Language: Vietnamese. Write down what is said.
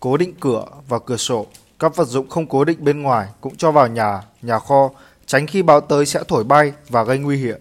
cố định cửa và cửa sổ. Các vật dụng không cố định bên ngoài cũng cho vào nhà, nhà kho, tránh khi bão tới sẽ thổi bay và gây nguy hiểm.